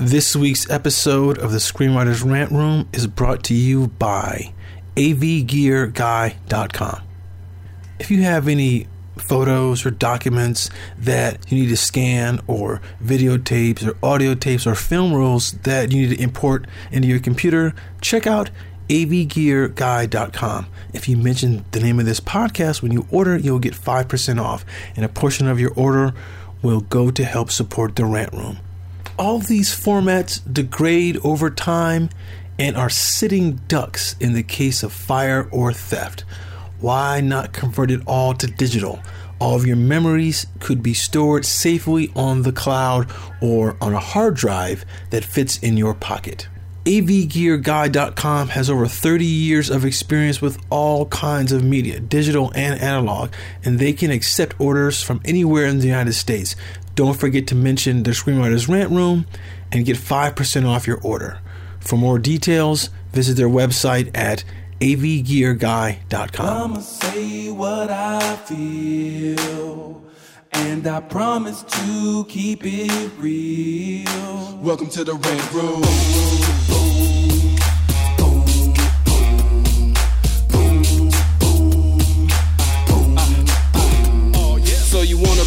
This week's episode of the Screenwriters Rant Room is brought to you by avgearguy.com. If you have any photos or documents that you need to scan or videotapes or audio tapes or film rolls that you need to import into your computer, check out avgearguy.com. If you mention the name of this podcast when you order, you'll get 5% off, and a portion of your order will go to help support the rant room all these formats degrade over time and are sitting ducks in the case of fire or theft. Why not convert it all to digital? All of your memories could be stored safely on the cloud or on a hard drive that fits in your pocket. AVGearGuy.com has over 30 years of experience with all kinds of media, digital and analog, and they can accept orders from anywhere in the United States. Don't forget to mention the Screenwriters Rant Room and get 5% off your order. For more details, visit their website at avgearguy.com. I'ma say what I feel, and I promise to keep it real. Welcome to the Rant Room.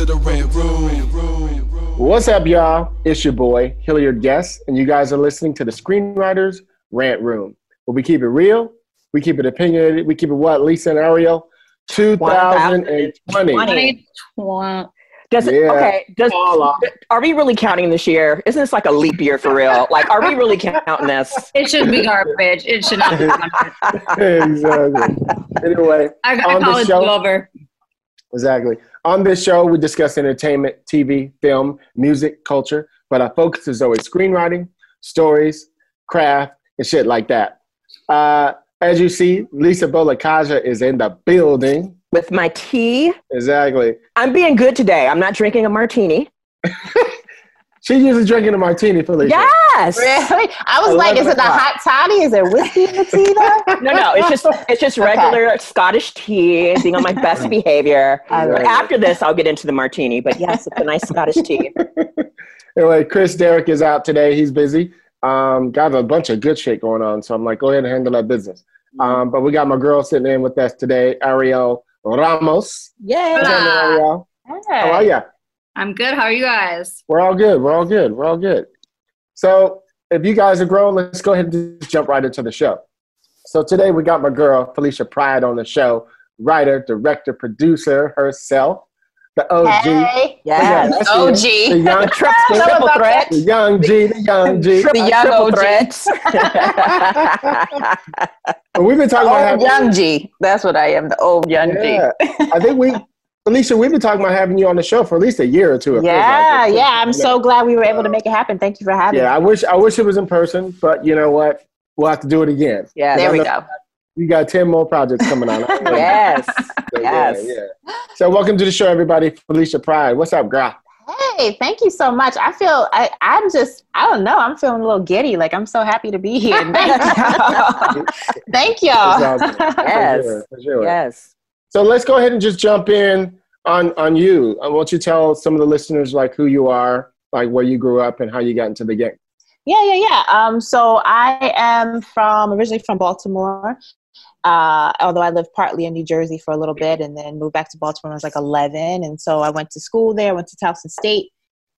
to the Rant Room. What's up, y'all? It's your boy, Hilliard Guess, and you guys are listening to the Screenwriters Rant Room, where we keep it real, we keep it opinionated, we keep it what, Lisa and Ariel? 2020. 2020. Does it, Yeah. okay? Does All off. are we really counting this year? Isn't this like a leap year for real? Like, are we really counting this? It should be garbage. It should not be garbage. exactly. Anyway, I got On the college show- over. Exactly. On this show, we discuss entertainment, TV, film, music, culture, but our focus is always screenwriting, stories, craft, and shit like that. Uh, as you see, Lisa Bolekaja is in the building. With my tea, Exactly. I'm being good today. I'm not drinking a martini. She usually drinking a martini, Felicia. Yes. Really? I was like, is it the hot toddy? Is it whiskey in the tea though? No, no, it's just it's just regular Scottish tea, being on my best behavior. I But after this, I'll get into the martini. But yes, it's a nice Scottish tea. Anyway, Chris Derrick is out today. He's busy. Um, got a bunch of good shit going on. So I'm like, go ahead and handle that business. Um, but we got my girl sitting in with us today, Ariel Ramos. Yay! What's happening, Ariel? How are ya? I'm good. How are you guys? We're all good. We're all good. We're all good. So if you guys are grown, let's go ahead and just jump right into the show. So today we got my girl Felicia Pride on the show, writer, director, producer herself, the OG. Hey. Yes. that's OG. The, the young, Tri- triple threat. the young G, the young G. The young Triple OG. threats. We've been talking about Old having, young G. That's what I am. The old young G. Yeah. I think we, Felicia, we've been talking about having you on the show for at least a year or two. Yeah, like. yeah. I'm so glad we were able to make it happen. Thank you for having Yeah, I me. wish I wish it was in person, but you know what? We'll have to do it again. Yeah. There we no, go. You got ten more projects coming on. Yes. So, Yes. Yeah, yeah. So welcome to the show, everybody. Felicia Pride. What's up, girl? Hey, thank you so much. I feel I, I'm just I don't know. I'm feeling a little giddy. Like I'm so happy to be here. Thank y'all. Thank y'all. It's. For Yes. sure, for sure. Yes. So let's go ahead and just jump in on on you. I want you tell some of the listeners like who you are, like where you grew up, and how you got into the game. Yeah, yeah, yeah. Um, so I am from originally from Baltimore. Uh, although I lived partly in New Jersey for a little bit, and then moved back to Baltimore when I was like 11, and so I went to school there. Went to Towson State.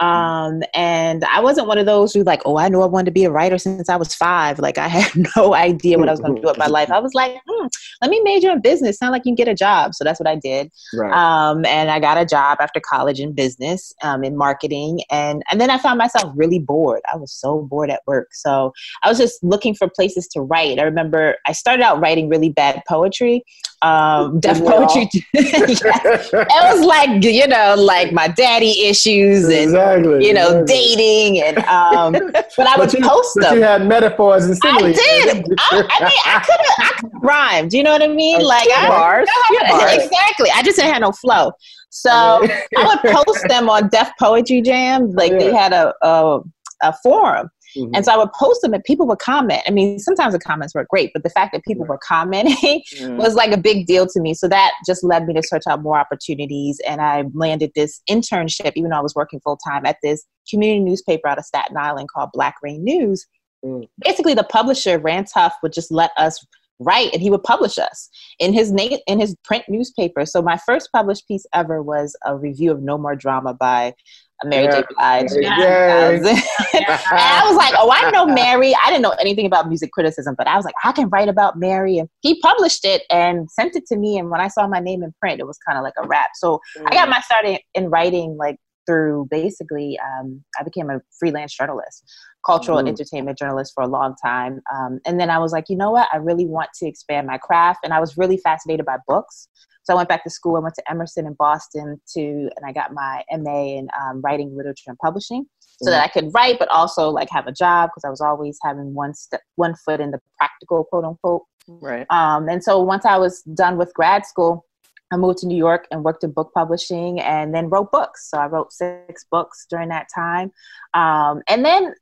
Um, and I wasn't one of those who like, oh, I knew I wanted to be a writer since I was five. Like I had no idea what I was going to do with my life. I was like, hmm, let me major in business. Sound like you can get a job. So that's what I did. Right. Um, and I got a job after college in business, um, in marketing. And, and then I found myself really bored. I was so bored at work. So I was just looking for places to write. I remember I started out writing really bad poetry, um, Def Didn't we all? poetry. Yeah. It was like, you know, like my daddy issues and exactly. You know, exactly. dating and um, but I would But you, post them. you had metaphors and similes. I did. I, I mean, I could have I could rhyme. Do you know what I mean? Like I, Bars. I- Bars. exactly. I just didn't have no flow. So I would post them on Def Poetry Jam. Like they had a, a a forum, Mhm. and so I would post them, and people would comment. I mean, sometimes the comments were great, but the fact that people were commenting Mm. was like a big deal to me. So that just led me to search out more opportunities, and I landed this internship, even though I was working full time at this community newspaper out of Staten Island called Black Rain News. Mm. Basically, the publisher Rand Tuff would just let us write, and he would publish us in his name in his print newspaper. So my first published piece ever was a review of No More Drama by Mary Yeah. J. Blige. Yay. And I was like, oh, I know Mary. I didn't know anything about music criticism, but I was like, I can write about Mary. And he published it and sent it to me. And when I saw my name in print, it was kind of like a wrap. So I got my start in, in writing like through basically, um, I became a freelance journalist, cultural and Mhm. entertainment journalist for a long time. Um, and then I was like, you know what? I really want to expand my craft. And I was really fascinated by books. So I went back to school. I went to Emerson in Boston to, and I got my MA in um, writing, literature, and publishing, so that I could write, but also like have a job because I was always having one step, one foot in the practical, quote unquote. Right. Um, and so once I was done with grad school, I moved to New York and worked in book publishing, and then wrote books. So I wrote six books during that time, um, and then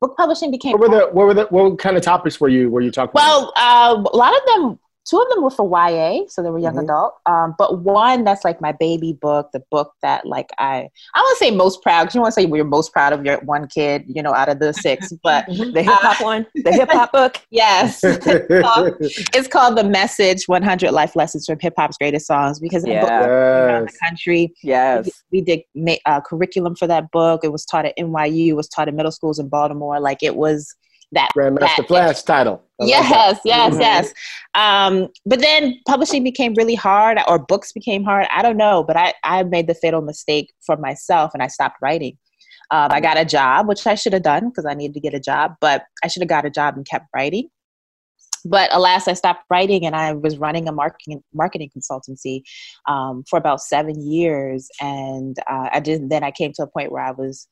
book publishing became What were the what were the what kind of topics were you were you talking about? well, uh, a lot of them, two of them were for YA, so they were young Mhm. adult. Um, but one that's like my baby book, the book that like I, I want to say most proud because you want to say we're most proud of your one kid, you know, out of the six. But The hip hop one, the hip hop book. yes, it's called The Message: 100 Life Lessons from Hip Hop's Greatest Songs because that book around the country. Yes. We did ma- uh, curriculum for that book. It was taught at NYU. It was taught at middle schools in Baltimore. Like it was that Grandmaster that- Flash title. Like that. yes, yes, yes. Um, but then publishing became really hard, or books became hard. I don't know, but I, I made the fatal mistake for myself and I stopped writing. Um, I got a job, which I should have done because I needed to get a job, but I should have got a job and kept writing. But alas, I stopped writing and I was running a marketing marketing consultancy um, for about seven years. And uh, I did. Then I came to a point where I was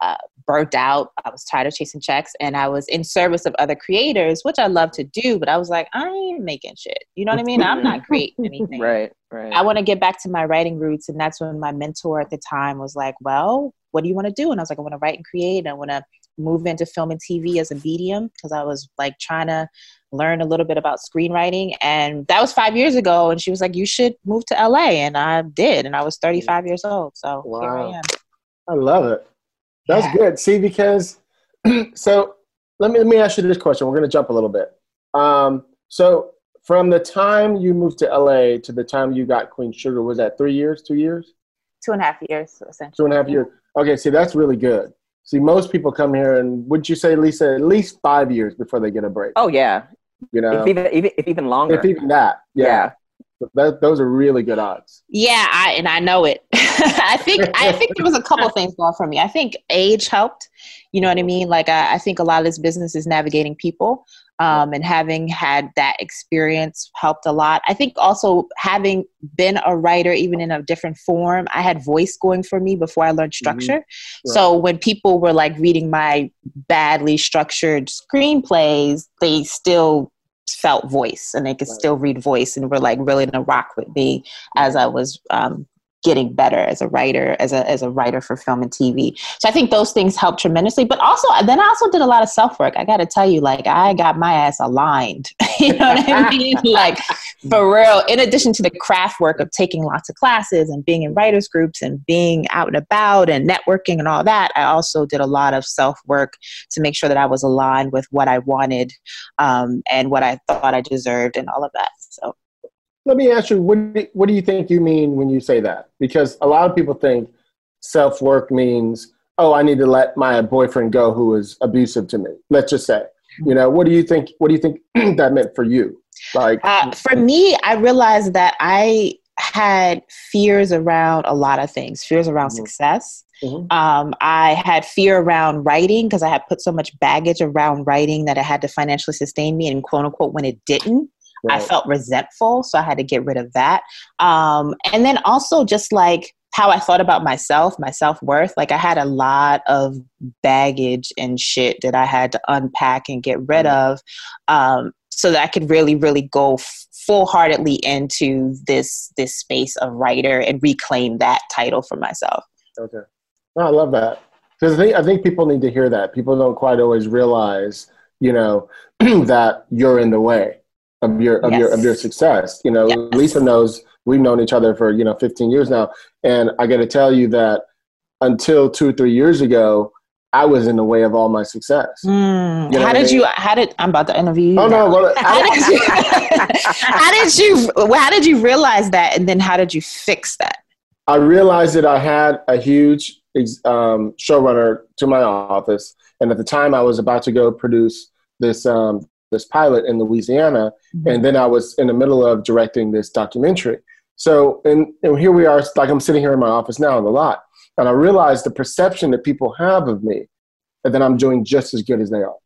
uh, burnt out. I was tired of chasing checks, and I was in service of other creators, which I love to do. But I was like, I ain't making shit. You know what I mean? I'm not creating anything. Right. Right. I want to get back to my writing roots, and that's when my mentor at the time was like, "Well, what do you want to do?" And I was like, "I want to write and create. And I want to move into film and TV as a medium because I was like trying to learn a little bit about screenwriting." And that was five years ago. And she was like, "You should move to LA," and I did. And I was 35 years old, so here I am. I love it. That's Yeah. good. See, because so let me let me ask you this question. We're gonna jump a little bit. Um, so from the time you moved to LA to the time you got Queen Sugar, was that three years, two years, Two and a half years, essentially. two and a half years? Okay, see, that's really good. See, most people come here and would you say, Lisa, at least five years before they get a break? oh yeah. You know, If even if, if even longer. if even that, yeah, That, those are really good odds. Yeah, I, and I know it. I think I think there was a couple things going for me. I think age helped. You know what I mean? Like I, I think a lot of this business is navigating people, um, and having had that experience helped a lot. I think also having been a writer, even in a different form, I had voice going for me before I learned structure. So when people were like reading my badly structured screenplays, they still felt voice and they could Right. still read voice and were like really in a rock with me as I was um, getting better as a writer, as a as a writer for film and TV. So I think those things helped tremendously. But also, then I also did a lot of self work. I got to tell you, like I got my ass aligned. you know what I mean? like for real. In addition to the craft work of taking lots of classes and being in writers groups and being out and about and networking and all that, I also did a lot of self work to make sure that I was aligned with what I wanted um, and what I thought I deserved and all of that. So. Let me ask you, what do, what do you think you mean when you say that? Because a lot of people think self work means, oh, I need to let my boyfriend go who is abusive to me. Let's just say, you know, what do you think? What do you think that meant for you? Like, Uh, for me, I realized that I had fears around a lot of things fears around Mhm. success. Mhm. Um, I had fear around writing because I had put so much baggage around writing that it had to financially sustain me, and quote unquote, when it didn't, I felt resentful. So I had to get rid of that. Um, and then also just like how I thought about myself, my self worth. Like I had a lot of baggage and shit that I had to unpack and get rid of, um, so that I could really, really go full heartedly into this this space of writer and reclaim that title for myself. Okay, no, I love that because I think I think people need to hear that. People don't quite always realize, you know, that you're in the way of your of yes. your of your success. You know, yes. Lisa knows we've known each other for you know 15 years now, and I got to tell you that until two or three years ago, I was in the way of all my success. Mm. You know how did I mean? you? How did I'm about to interview you? Oh no! Well, how, did you, how did you? How did you realize that, and then how did you fix that? I realized that I had a huge um, showrunner to my office, and at the time, I was about to go produce this um, this pilot in Louisiana, mm-hmm. and then I was in the middle of directing this documentary. So, and, and here we are, like I'm sitting here in my office now in the lot, and I realized the perception that people have of me, and that I'm doing just as good as they are.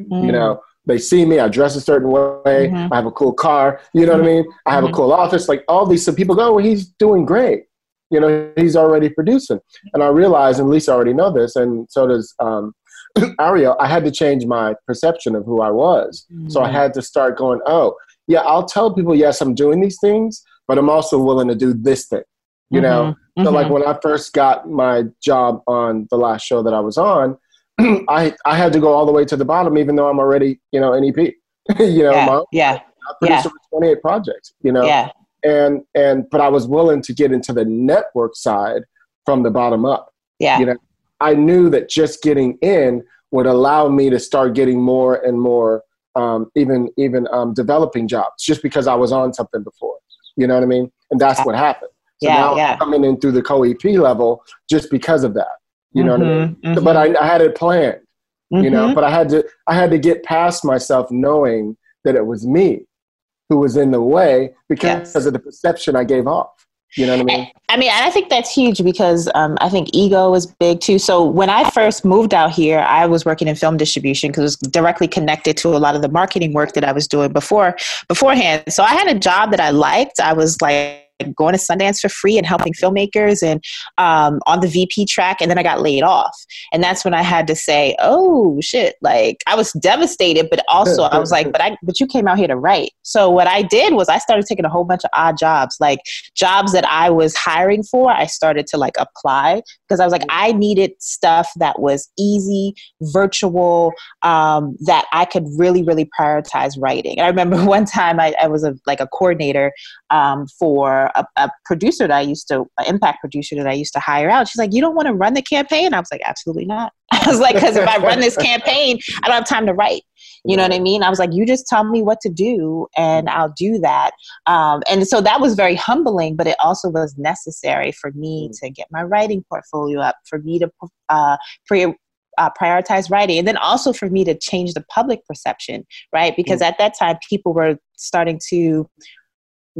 Mm-hmm. You know, they see me, I dress a certain way, mm-hmm. I have a cool car, you know what I mean? I have a mm-hmm. cool office, like all these. So people go, well, he's doing great. You know, he's already producing. And I realized, and Lisa already know this, and so does um, Ariel, I had to change my perception of who I was. Mm-hmm. So I mm. had to start going, oh, yeah, I'll tell people, yes, I'm doing these things, but I'm also willing to do this thing. You mm-hmm. know? Mm-hmm. Like when I first got my job on the last show that I was on, I I had to go all the way to the bottom, even though I'm already, you know, an EP. you know, yeah, my, yeah. I produced yeah. 28 projects, you know. Yeah. And and but I was willing to get into the network side from the bottom up. Yeah. You know, I knew that just getting in would allow me to start getting more and more, um, even even um, developing jobs, just because I was on something before. You know what I mean? And that's what happened. So yeah, now yeah. I'm coming in through the co EP level just because of that. You know mm-hmm, what I mean? Mm-hmm. But I, I, had it planned. Mm-hmm. You know, mm-hmm. but I had to I had to get past myself knowing that it was me who was in the way because yes. of the perception I gave off. You know what I mean? I mean, I think that's huge because um, I think ego is big too. So when I first moved out here, I was working in film distribution because it was directly connected to a lot of the marketing work that I was doing before beforehand. So I had a job that I liked. I was like going to Sundance for free and helping filmmakers and um, on the VP track. And then I got laid off. And that's when I had to say, oh shit, like I was devastated, but also I was like, but I, but you came out here to write. So what I did was I started taking a whole bunch of odd jobs, like jobs that I was hiring for. I started to like apply because I was like, I needed stuff that was easy, virtual, um, that I could really, really prioritize writing. And I remember one time I, I was a, like a coordinator um, for a, a, producer that I used to, an impact producer that I used to hire out. She's like, You don't want to run the campaign? I was like, Absolutely not. I was like, Because if I run this campaign, I don't have time to write. You know what I mean? I was like, You just tell me what to do and I'll do that. Um, and so that was very humbling, but it also was necessary for me mm. to get my writing portfolio up, for me to uh, pre- uh, prioritize writing and then also for me to change the public perception right because mm. at that time people were starting to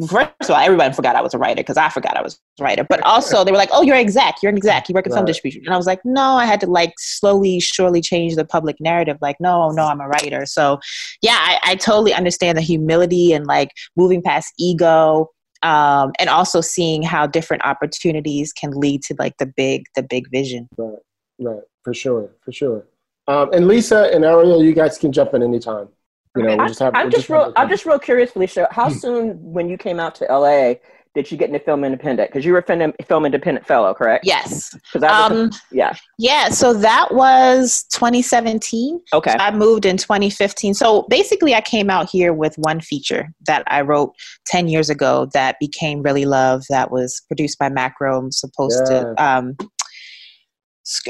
first of all, everybody forgot I was a writer because I forgot I was a writer. But also, they were like, "Oh, you're an exec. You're an exec. You work in right. film distribution." And I was like, "No, I had to like slowly, surely change the public narrative. Like, no, no, I'm a writer." So, yeah, I, I totally understand the humility and like moving past ego, um, and also seeing how different opportunities can lead to like the big, the big vision. Right, right, for sure, for sure. Um, and Lisa and Ariel, you guys can jump in anytime. You know, I, just have, I'm just, just real. I'm just real curious, Felicia. How hmm. soon, when you came out to LA, did you get into Film Independent? Because you were a Film Independent fellow, correct? Yes. Um, yeah. Yeah. So that was 2017. Okay. I moved in 2015. So basically, I came out here with one feature that I wrote 10 years ago that became Really Love. That was produced by Macro. I'm supposed yeah. to um,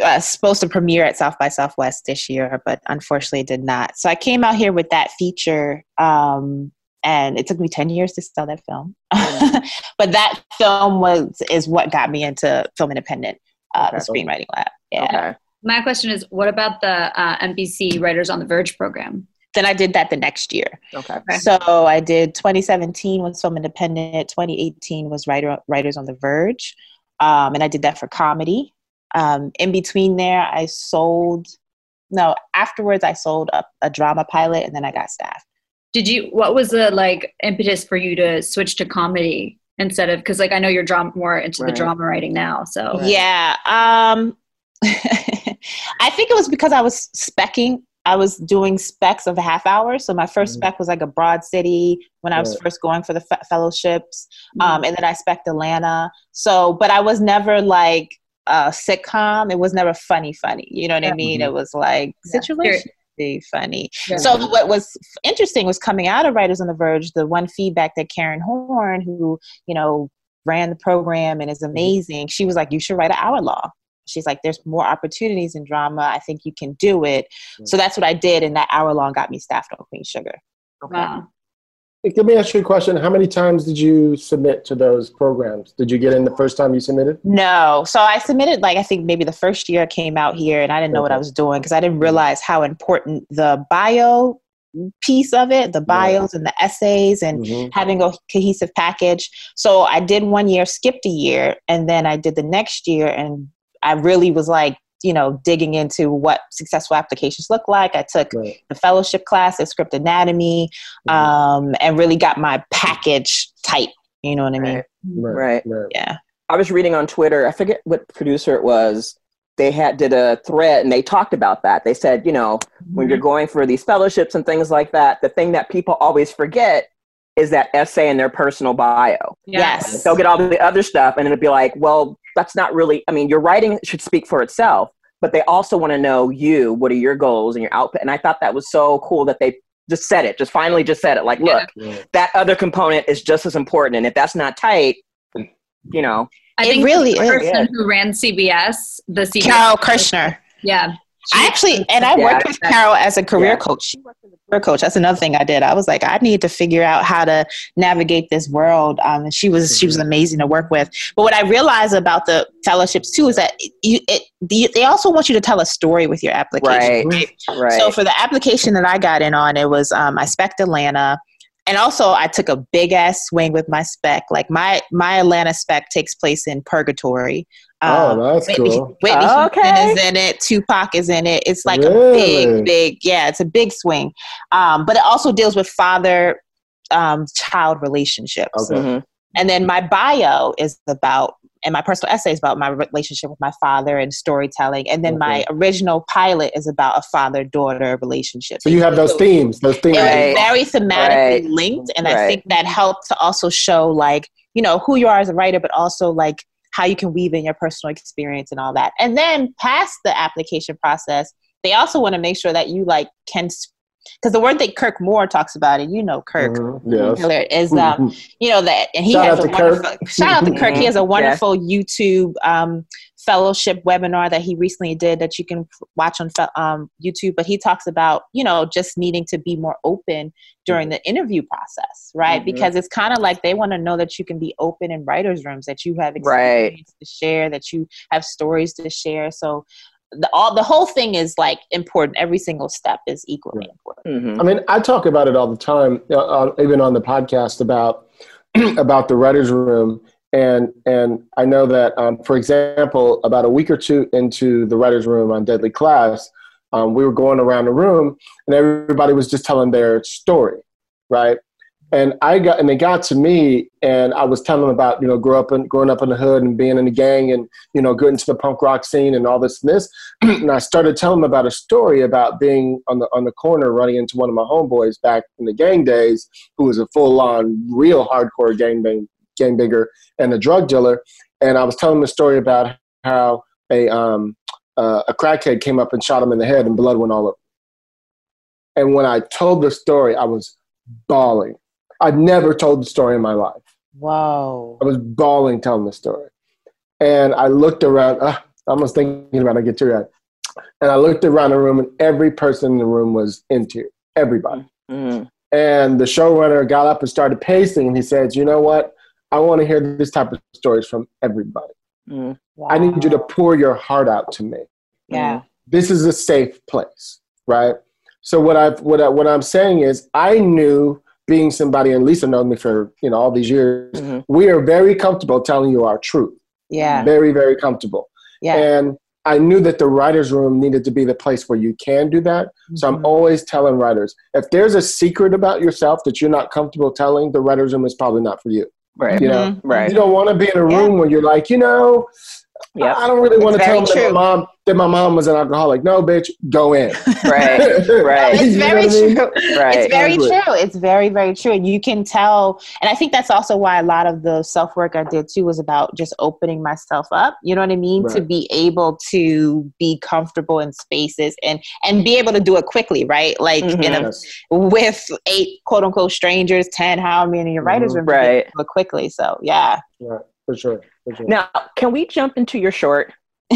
uh, supposed to premiere at South by Southwest this year, but unfortunately did not. So I came out here with that feature, um, and it took me ten years to sell that film. Mm. but that film was is what got me into Film Independent, uh, okay. the screenwriting lab. Yeah. Okay. My question is, what about the uh, NBC Writers on the Verge program? Then I did that the next year. Okay. So I did 2017 was Film Independent. 2018 was Writer, Writers on the Verge, um, and I did that for comedy. Um, in between there, I sold, no, afterwards, I sold a, a drama pilot and then I got staff. Did you, what was the like impetus for you to switch to comedy? instead of because like I know you're drama more into Right. the drama writing now. So Yeah. Um, I think it was because I was specking. I was doing specs of a half hour. So my 1st Mhm. spec was like a broad city when I was Right. first going for the fe- fellowships. Um, and then I spec Atlanta. So, but I was never like a sitcom. It was never funny, funny. You know what I Yeah. mean? Mm-hmm. It was like Yeah. situation funny. Yeah. So what was interesting was coming out of Writers on the Verge, the one feedback that Karen Horne, who, you know, ran the program and is mm-hmm. amazing, she was like, you should write an hour law. She's like, there's more opportunities in drama. I think you can do it. Mm. So that's what I did. And that hour long got me staffed on Queen Sugar. wow. Let me ask you a question. How many times did you submit to those programs? Did you get in the first time you submitted? No. So I submitted, like, I think maybe the first year I came out here and I didn't know what I was doing because I didn't realize how important the bio piece of it, the bios and the essays and Mhm. having a cohesive package. So I did one year, skipped a year, and then I did the next year, and I really was like, you know, digging into what successful applications look like. I took Right. the fellowship class at Script Anatomy, Mhm. um, and really got my package tight. You know what I mean? Right. Right. Right. right. Yeah. I was reading on Twitter. I forget what producer it was. They had did a thread and they talked about that. They said, you know, when you're going for these fellowships and things like that, the thing that people always forget is that essay in their personal bio. Yes. They'll get all the other stuff and it'll be like, well, that's not really. I mean, your writing should speak for itself, but they also want to know you. What are your goals and your output? And I thought that was so cool that they just said it. Just finally, just said it. Like, look, Right. that other component is just as important, and if that's not tight, you know, I It think really the person Yeah. who ran CBS, the CBS, Carol Kirschner. yeah, I actually, and I Yeah, worked with Carol as a career Yeah. coach. She worked as a career coach. That's another thing I did. I was like, I need to figure out how to navigate this world. Um, and she was she was amazing to work with. But what I realized about the fellowships too is that you it the, they also want you to tell a story with your application. Right. right? So for the application that I got in on, it was um, I spec Atlanta, and also I took a big ass swing with my spec. Like my my Atlanta spec takes place in Purgatory. Um, Oh, that's Whitney, cool. Whitney Oh, Houston okay. is in it. Tupac is in it. It's like Really? a big, big, yeah, it's a big swing. Um, but it also deals with father um, child relationships. Okay. Mhm. And then my bio is about, and my personal essay is about my relationship with my father and storytelling. And then my original pilot is about a father daughter relationship. So you have those themes. Those themes. It Right. very thematically Right. linked, and I think that helped to also show like you know who you are as a writer, but also like how you can weave in your personal experience and all that. And then past the application process, they also want to make sure that you like can because the word that Kirk Moore talks about, and you know Kirk Mhm. Yes. Miller is um you know that and he Shout has out a to Kirk. wonderful shout out to Kirk. He has a wonderful YouTube um fellowship webinar that he recently did that you can watch on um, YouTube. But he talks about you know just needing to be more open during the interview process, right? Mhm. Because it's kind of like they want to know that you can be open in writers' rooms, that you have Right. to share, that you have stories to share. So the all the whole thing is like important. Every single step is equally important. Mhm. I mean, I talk about it all the time, uh, uh, even on the podcast about about the writers' room, and and I know that, um, for example, about a week or two into the writers' room on Deadly Class, um, we were going around the room, and everybody was just telling their story, right? And I got, and they got to me, and I was telling them about, you know, grow up in, growing up in the hood and being in the gang, and you know, getting to the punk rock scene and all this and this. and I started telling them about a story about being on the on the corner, running into one of my homeboys back in the gang days, who was a full on, real hardcore gang bang, gang bigger and a drug dealer. And I was telling the story about how a um, uh, a crackhead came up and shot him in the head, and blood went all over. And when I told the story, I was bawling. I'd never told the story in my life. Whoa. I was bawling telling the story. And I looked around, uh, I almost thinking about it, I get teary eyed. And I looked around the room, and every person in the room was into it. Everybody. Mhm. And the showrunner got up and started pacing, and he said, You know what? I want to hear this type of stories from everybody. Mhm. I need you to pour your heart out to me. Yeah. This is a safe place, right? So what I've what I, what I'm saying is, I knew being somebody, and Lisa known me for you know all these years. Mhm. We are very comfortable telling you our truth. Yeah. Very very comfortable. Yeah. And I knew that the writers' room needed to be the place where you can do that. So I'm Mhm. always telling writers if there's a secret about yourself that you're not comfortable telling, the writers' room is probably not for you. Right. You know, mm-hmm. Right. you don't want to be in a room where you're like, you know, Yep. I don't really want to tell them that my mom that my mom was an alcoholic. No, bitch, go in. Right. Right. It's You know very I mean? true. Right. It's very Exactly. true. It's very, very true. And you can tell. And I think that's also why a lot of the self work I did too was about just opening myself up. You know what I mean? Right. To be able to be comfortable in spaces and and be able to do it quickly, right? Like in a, Yes. with eight quote unquote strangers, ten, how many in your writers Mhm. room, be able Right. to quickly. So yeah. Right. For sure. For sure. Now, can we jump into your short?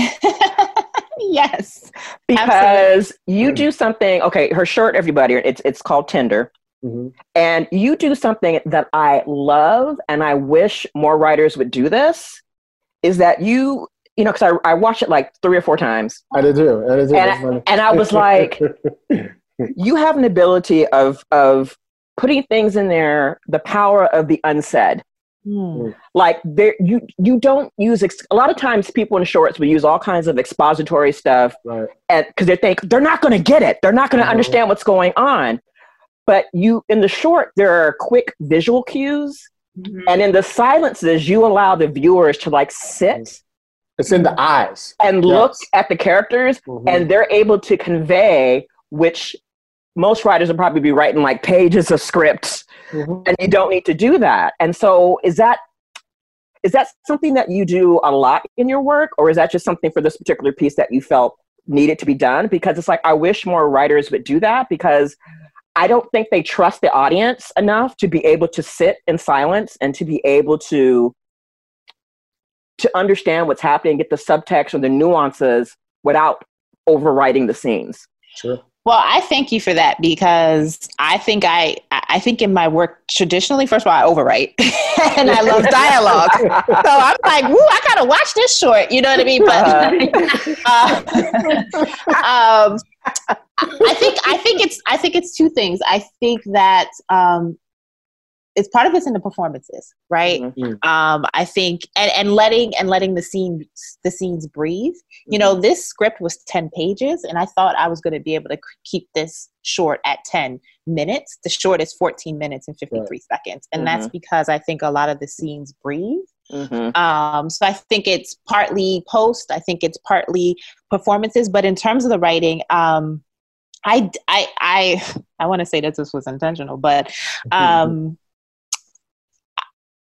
yes. Because you do something. Okay, her short, everybody. It's it's called Tinder. Mhm. And you do something that I love and I wish more writers would do this is that you, you know, because I, I watched it like three or four times I did too. I did too. And That's funny. and I was like, you have an ability of, of putting things in there, the power of the unsaid. Hmm. Like there, you, you don't use, ex- a lot of times people in shorts will use all kinds of expository stuff right. and because they think they're not going to get it they're not going to Mhm. understand what's going on but you in the short there are quick visual cues Mhm. and in the silences you allow the viewers to like sit It's in the eyes. and look at the characters Mhm. and they're able to convey which most writers will probably be writing like pages of scripts Mhm. and you don't need to do that and so is that is that something that you do a lot in your work or is that just something for this particular piece that you felt needed to be done because it's like i wish more writers would do that because i don't think they trust the audience enough to be able to sit in silence and to be able to to understand what's happening get the subtext or the nuances without overwriting the scenes Sure. Well, I thank you for that because I think I I think in my work traditionally, first of all, I overwrite and I love dialogue. So I'm like, woo, I gotta watch this short. You know what I mean? But uh, um, I think I think it's I think it's two things. I think that um, it's part of it's in the performances, right? Mhm. Um, I think and, and letting and letting the scene the scenes breathe. You know, this script was ten pages, and I thought I was going to be able to keep this short at ten minutes. The short is fourteen minutes and fifty three seconds, and that's because I think a lot of the scenes breathe. Mhm. Um, so I think it's partly post. I think it's partly performances. But in terms of the writing, um, I I I I want to say that this was intentional, but um,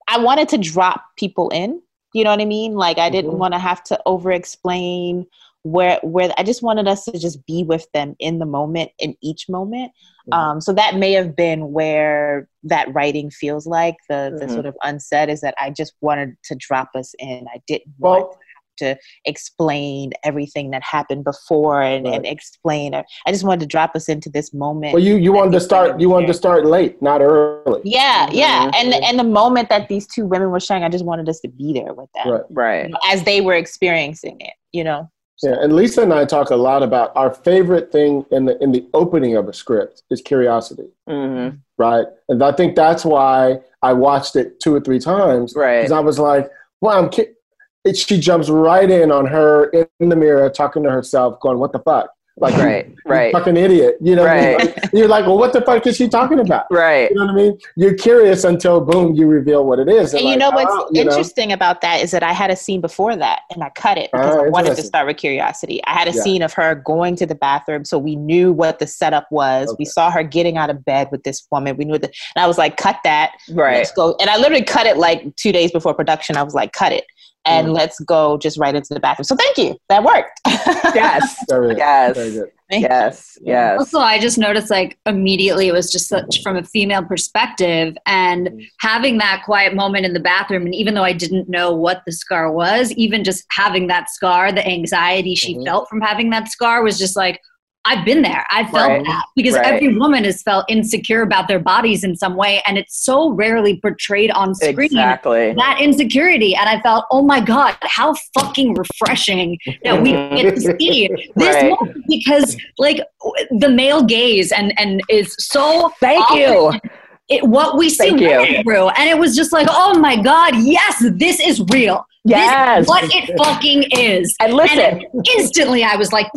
I wanted to drop people in. You know what I mean? Like I didn't Mhm. want to have to over explain where where I just wanted us to just be with them in the moment in each moment. Mhm. Um, so that may have been where that writing feels like the the Mhm. sort of unsaid is that I just wanted to drop us in. I didn't want Well, to explain everything that happened before and, and explain it. I just wanted to drop us into this moment. well, you you wanted to start. You wanted to start late, not early. yeah, yeah. And and the moment that these two women were sharing, I just wanted us to be there with them Right. right you know, as they were experiencing it, you know. Yeah, and Lisa and I talk a lot about our favorite thing in the in the opening of a script is curiosity, Mhm. right? And I think that's why I watched it two or three times right because I was like, "Well, I'm." Ki-. It, she jumps right in on her in the mirror, talking to herself, going, "What the fuck?" Like, right you right fucking idiot. You know, what I mean? Like, you're like, "Well, what the fuck is she talking about?" right You know what I mean? You're curious until boom, you reveal what it is. And you like, know what's oh, you know? interesting about that is that I had a scene before that and I cut it because Ah, I wanted to start with curiosity. I had a Yeah. scene of her going to the bathroom so we knew what the setup was. We saw her getting out of bed with this woman. We knew that and I was like, cut that. right Let's go. And I literally cut it like two days before production. I was like, cut it. And Mm. let's go just right into the bathroom. So thank you. That worked. yes Very yes Very yes yes Also, I just noticed like immediately it was just such from a female perspective and Mm. having that quiet moment in the bathroom. And even though I didn't know what the scar was, even just having that scar, the anxiety she Mhm. felt from having that scar was just like, I've been there. I felt Right. that because Right. every woman has felt insecure about their bodies in some way, and it's so rarely portrayed on screen exactly that insecurity and i felt oh my god how fucking refreshing that we get to see this Right. moment because like the male gaze and and is so thank you it, what we see through and it was just like oh my god yes this is real yes this what it fucking is and listen and instantly i was like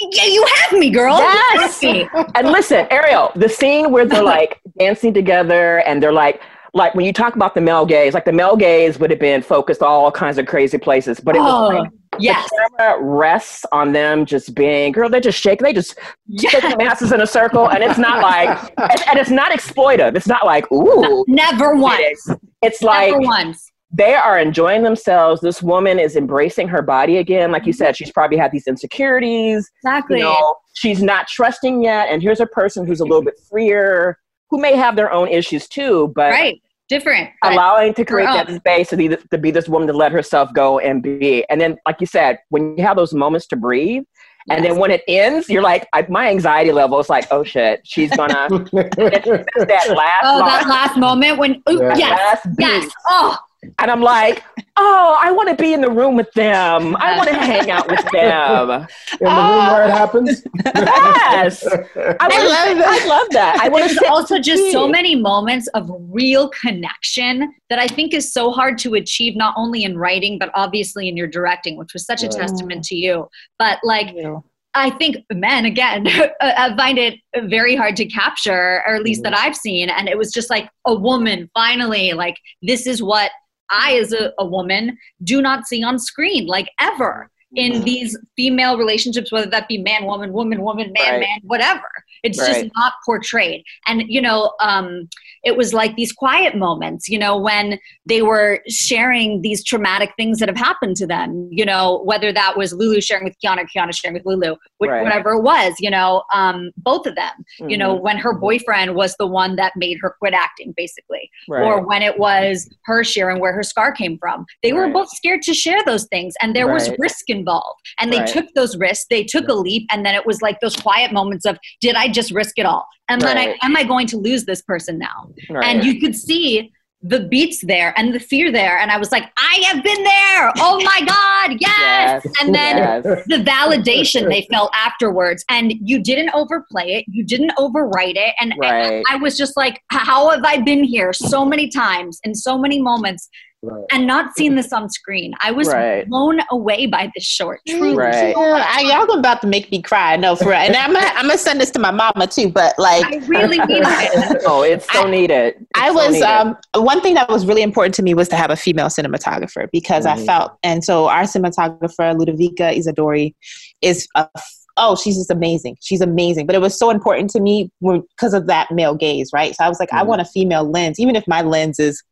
yeah you have me girl Yes. me. And listen, Ariel, the scene where they're like dancing together and they're like, like when you talk about the male gaze, like the male gaze would have been focused all kinds of crazy places, but it was Oh, like yes. the camera rests on them just being, girl, they just shake, they just shake their asses in a circle, and it's not like, and, and it's not exploitive. It's not like, ooh, Never once. it's, it's like Never once. They are enjoying themselves. This woman is embracing her body again. Like you said, she's probably had these insecurities. Exactly. You know, she's not trusting yet. And here's a person who's a little bit freer, who may have their own issues too, but right. Different. but- allowing to create that space to be, to be this woman to let herself go and be. And then, like you said, when you have those moments to breathe, and then when it ends, you're like, I, my anxiety level is like, oh shit, she's gonna that last Oh, that moment, last moment when ooh, Yeah. yes, last yes. Oh, and I'm like, oh, I want to be in the room with them. I want to hang out with them. In the room where it oh, happens. Yes, I, wanna love that. I love that. I want to there's also just so many moments of real connection that I think is so hard to achieve, not only in writing but obviously in your directing, which was such a Right. testament to you. But like, You. I think men again I uh, uh, find it very hard to capture, or at least that mm-hmm. I've seen. And it was just like a woman finally, like this is what I, as a, a woman, do not see on screen, like ever in these female relationships, whether that be man, woman, woman, woman, man, Right. man, whatever. It's just not portrayed. And you know, um, it was like these quiet moments, you know, when they were sharing these traumatic things that have happened to them, you know, whether that was Lulu sharing with Kiana, Kiana sharing with Lulu, Right. whatever it was, you know, um, both of them, you know, when her boyfriend was the one that made her quit acting, basically, Right. or when it was her sharing where her scar came from. They were both scared to share those things, and there was risk involved. And they Right. took those risks, they took a leap, and then it was like those quiet moments of, did I just risk it all? And then I, am I going to lose this person now? Right. and you could see the beats there and the fear there and i was like i have been there oh my god yes, Yes. and then Yes. the validation they felt afterwards and you didn't overplay it you didn't overwrite it and Right. I, I was just like how have i been here so many times in so many moments Right. and not seen this on screen i was Right. blown away by this short truly Right. Yeah, I, y'all about to make me cry. No, for real. And I'm gonna, I'm gonna send this to my mama too. But like, i really mean it oh, it's so I- needed. It's I so was needed. um, one thing that was really important to me was to have a female cinematographer because I Mhm. felt, and so our cinematographer Ludovica Isidori is a oh she's just amazing she's amazing but it was so important to me because of that male gaze right so I was like I Mhm. want a female lens even if my lens is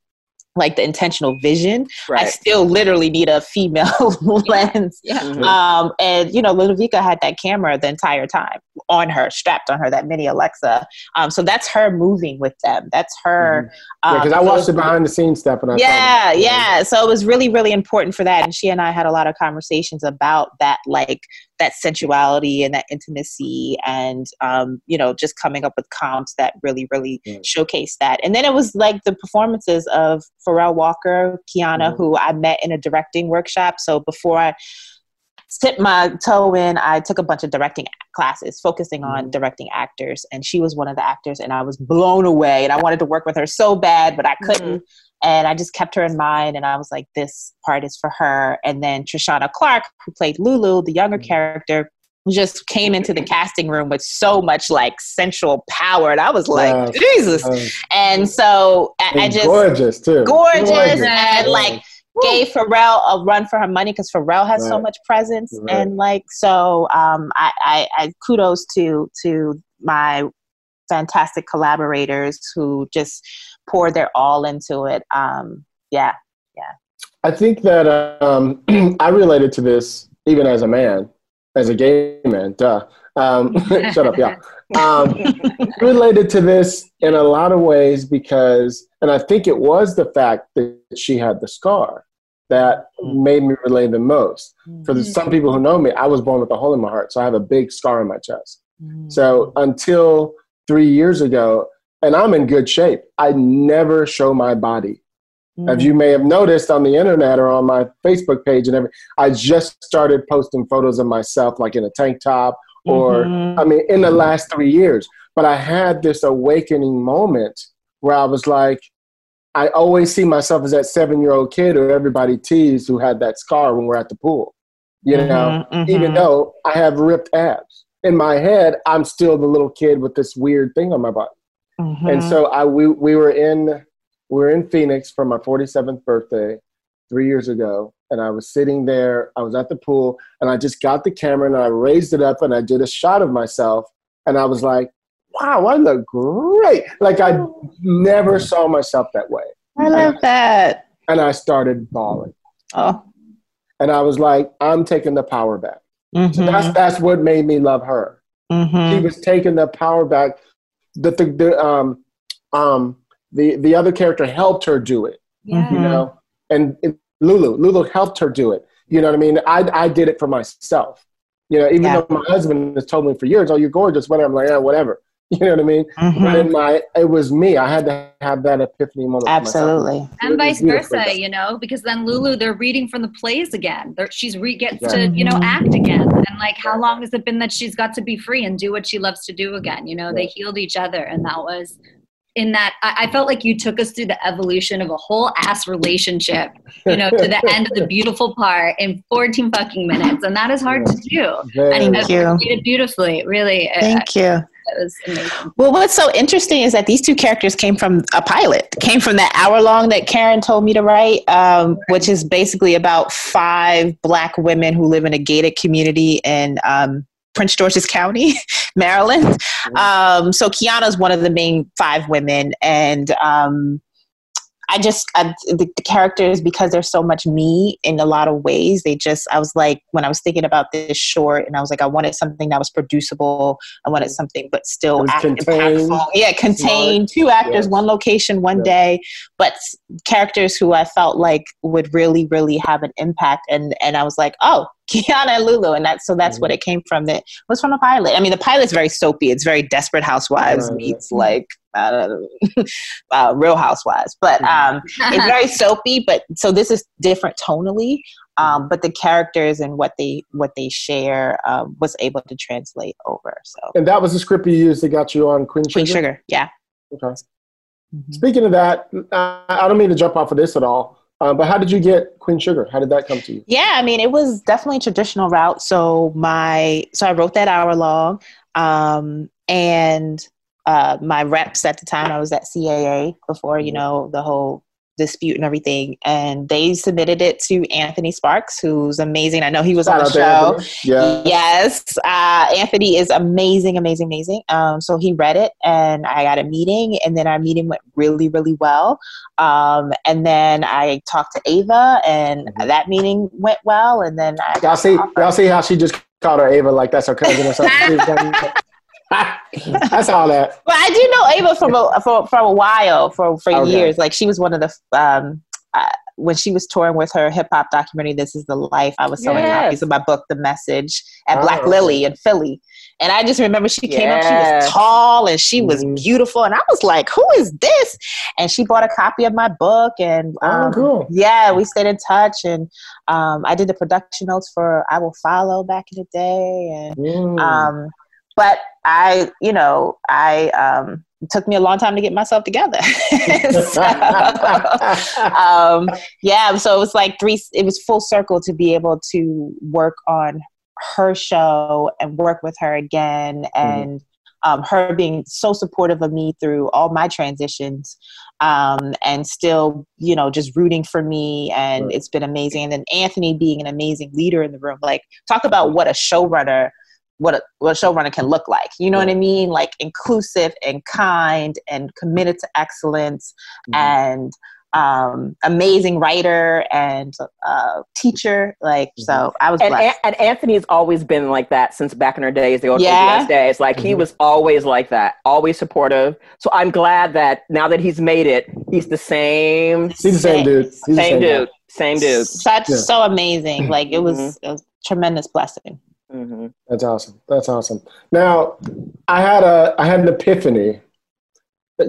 like the intentional vision I still literally need a female lens. Yeah. Mhm. um, and you know, Ludovica had that camera the entire time on her, strapped on her, that mini Alexa. Um, so that's her moving with them. That's her. Yeah, um, because I so watched the behind the scenes stuff and I yeah, thought, yeah. So it was really, really important for that. And she and I had a lot of conversations about that, like that sensuality and that intimacy, and um, you know, just coming up with comps that really, really Yeah. showcase that. And then it was like the performances of Pharrell Walker, Kiana, Mhm. who I met in a directing workshop. So before I tipped my toe in, I took a bunch of directing classes focusing on directing actors, and she was one of the actors, and I was blown away. And I wanted to work with her so bad, but I couldn't. And I just kept her in mind, and I was like, "This part is for her." And then Trishana Clark, who played Lulu, the younger character, just came into the casting room with so much like sensual power, and I was like. "Jesus!" Uh, And so I, I just gorgeous too. gorgeous, Gorgeous. and like gave Pharrell a run for her money because Pharrell has so much presence Right. and like so um I, I I kudos to to my fantastic collaborators who just poured their all into it um yeah, yeah. I think that um, I related to this even as a man, as a gay man. Duh. Um, shut up, yeah. Um, related to this in a lot of ways because, and I think it was the fact that she had the scar that made me relate the most. For the, some people who know me, I was born with a hole in my heart, so I have a big scar on my chest. So until three years ago, and I'm in good shape, I never show my body. As you may have noticed on the internet or on my Facebook page and everything, I just started posting photos of myself like in a tank top or, Mhm. I mean, in the last three years. But I had this awakening moment where I was like, I always see myself as that seven year old kid who everybody teased who had that scar when we're at the pool. You know, Mhm, even though I have ripped abs. In my head, I'm still the little kid with this weird thing on my body. And so I we we were in we were in Phoenix for my 47th birthday three years ago, and I was sitting there. I was at the pool, and I just got the camera and I raised it up and I did a shot of myself, and I was like, "Wow, I look great!" Like I never saw myself that way. I love that. And I started bawling, Oh. and I was like, "I'm taking the power back." So Mhm. that's that's what made me love her. She Mhm. was taking the power back. The the, the um um the the other character helped her do it. Yeah. you know and it, lulu lulu helped her do it you know what i mean i i did it for myself you know even Yeah. though my husband has told me for years oh you're gorgeous whatever i'm like yeah whatever you know what i mean Mhm. but in my it was me i had to have that epiphany moment for myself. Absolutely. And vice versa, you know, because then Lulu, they're reading from the plays again. They're, she's re gets Yeah. to, you know, Mhm. act again. And like, how long has it been that she's got to be free and do what she loves to do again? You know, they healed each other, and that was in that. I, I felt like you took us through the evolution of a whole ass relationship, you know, to the end of the beautiful part in 14 fucking minutes, and that is hard to do. Very And Thank you you. did it beautifully, really. uh, Thank you. It was amazing. Well, what's so interesting is that these two characters came from a pilot, came from that hour long that Karen told me to write, um, which is basically about five black women who live in a gated community in um, Prince George's County, Maryland. Um, so Kiana's one of the main five women, and um, I just I, the, the characters because there's so much me in a lot of ways. They just I was like when I was thinking about this short, and I was like I wanted something that was producible. I wanted something but still act- contained, impactful. Yeah, contained two actors, Yes. one location, one Yeah. day, but characters who I felt like would really, really have an impact. And and I was like, oh, Kiana and Lulu, and that's so that's Mm-hmm. what it came from. That was from a pilot. I mean, the pilot's very soapy. It's very Desperate Housewives Right. meets like I uh, Real Housewives, but Mm-hmm. um, it's very soapy. But so this is different tonally. Um, but the characters and what they what they share um, was able to translate over. So and that was the script you used that got you on queen sugar, Queen Sugar, yeah. Okay. speaking of that uh, i don't mean to jump off of this at all uh, but how did you get queen sugar? How did that come to you? Yeah, I mean, it was definitely a traditional route. So my, so I wrote that hour long, um, and uh, my reps at the time, I was at CAA before you know the whole dispute and everything, and they submitted it to Anthony Sparks, who's amazing. I know he was on the show. Anthony. yeah Yes, uh, Anthony is amazing, amazing, amazing. Um, so he read it, and I got a meeting, and then our meeting went really, really well. Um, and then I talked to Ava, and Mhm. that meeting went well. And then I Y'all see, y'all see how she just called her Ava like that's her cousin or something. that's all that. Well, I do know Ava from a for, for a while, for for Okay. years. Like she was one of the um, uh, when she was touring with her hip hop documentary. This is the life. I was selling Yes. copies of my book, The Message, at Oh, Black. Lily in Philly. And I just remember she came up. She was tall and she was Mhm. beautiful, and I was like, "Who is this?" And she bought a copy of my book, and Oh, um, cool. yeah, we stayed in touch. And um, I did the production notes for "I Will Follow" back in the day, and Mm. um, but I, you know, I um, it took me a long time to get myself together. So, um, yeah, so it was like three. It was full circle to be able to work on her show and work with her again, and um, her being so supportive of me through all my transitions, um, and still, you know, just rooting for me, and Right. it's been amazing. And then Anthony being an amazing leader in the room, like talk about what a showrunner what a, what a showrunner can look like. You know what I mean? Like inclusive and kind and committed to excellence Mhm. and um, amazing writer and uh, teacher. Like, so I was And, blessed. and Anthony's always been like that since back in our days, the old Yeah. OBS days. Like he Mhm. was always like that, always supportive. So I'm glad that now that he's made it, he's the same, He's the same dude. He's the same guy. dude, same dude. Such Yeah. so amazing. Like it was Mhm. a tremendous blessing. Hmm That's awesome. That's awesome. Now, I had a I had an epiphany.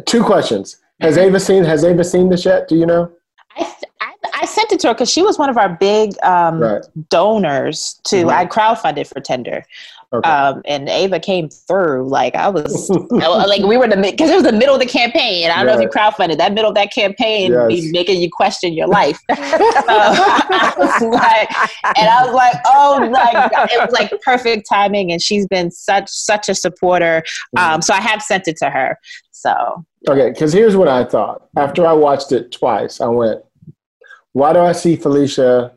Two questions. Has Ava seen Has Ava seen this yet? Do you know? I, I, I sent it to her because she was one of our big um, Right. donors to. Mhm. I crowdfunded for Tender, Okay. um, and Ava came through. Like I was, like we were in the because it was the middle of the campaign. I don't know if you crowdfunded that middle of that campaign, Yes. be making you question your life. so I was like, and I was like, oh my god, it was like perfect timing, and she's been such such a supporter. Um, so I have sent it to her. So Okay, because here's what I thought. After I watched it twice, I went, "Why do I see Felicia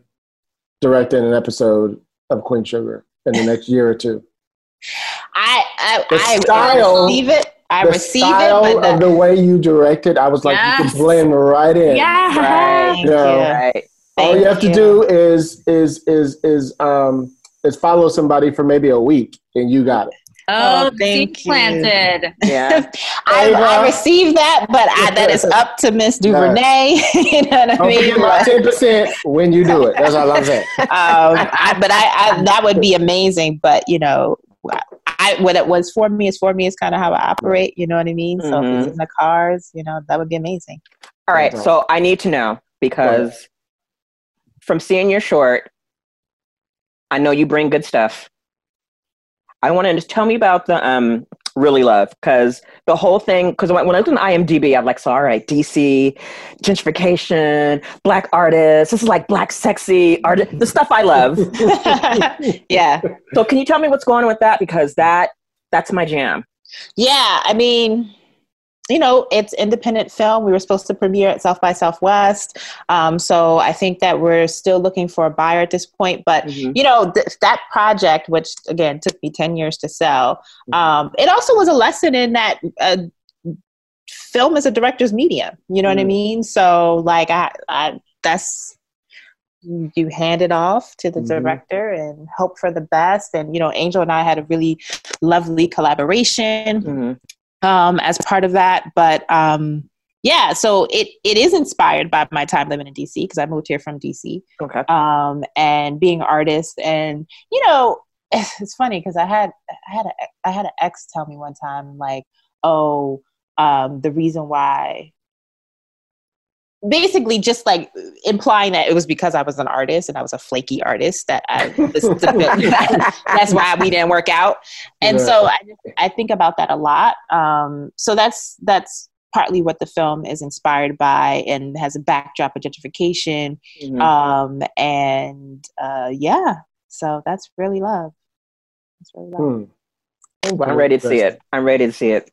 directing an episode of Queen Sugar in the next year or two? I I, The I, style- receive it. I the receive style it, but of the, the way you directed, I was like, you can blend right in. Yeah. Right. Yeah. Right. All you have to do is is is is um is follow somebody for maybe a week, and you got it. Oh, Oh, seed thank you. planted. Yeah. I, Ava. I receive that, but I, that is up to Miss Duvernay. you know what I Don't mean? forget my ten percent when you do it. That's all I'm saying. um, I, but I, I that would be amazing. But you know, I what it was for me is for me is kind of how I operate. You know what I mean? So if Mhm. it's in the cars, you know, that would be amazing. All right. So I need to know because from seeing your short, I know you bring good stuff. I want to just tell me about the um really love because the whole thing because when, when I looked on IMDb, I'm like, so all right, DC, gentrification, black artists. This is like black sexy art, the stuff I love. yeah, so can you tell me what's going on with that because that that's my jam. yeah. I mean, you know, it's independent film. We were supposed to premiere at South by Southwest, um, so I think that we're still looking for a buyer at this point. But Mhm. you know th- that project which again took me 10 years to sell um, it also was a lesson in that uh, film is a director's medium you know what i Mm. mean so like i, I that's you hand it off to the Mhm. director and hope for the best and you know angel and i had a really lovely collaboration Mhm. Um, as part of that. But um, yeah, so it it is inspired by my time living in DC because I moved here from DC Okay. um, and being an artist. And you know, it's funny because I had I had a I had an ex tell me one time like, oh, um, the reason why. Basically, just like implying that it was because I was an artist and I was a flaky artist that I was that's why we didn't work out. And Right. so I, I think about that a lot. Um, so that's that's partly what the film is inspired by and has a backdrop of gentrification. Mhm. Um, and uh, yeah, so that's really love. That's really love. Hmm. Well, I'm ready to see it. I'm ready to see it.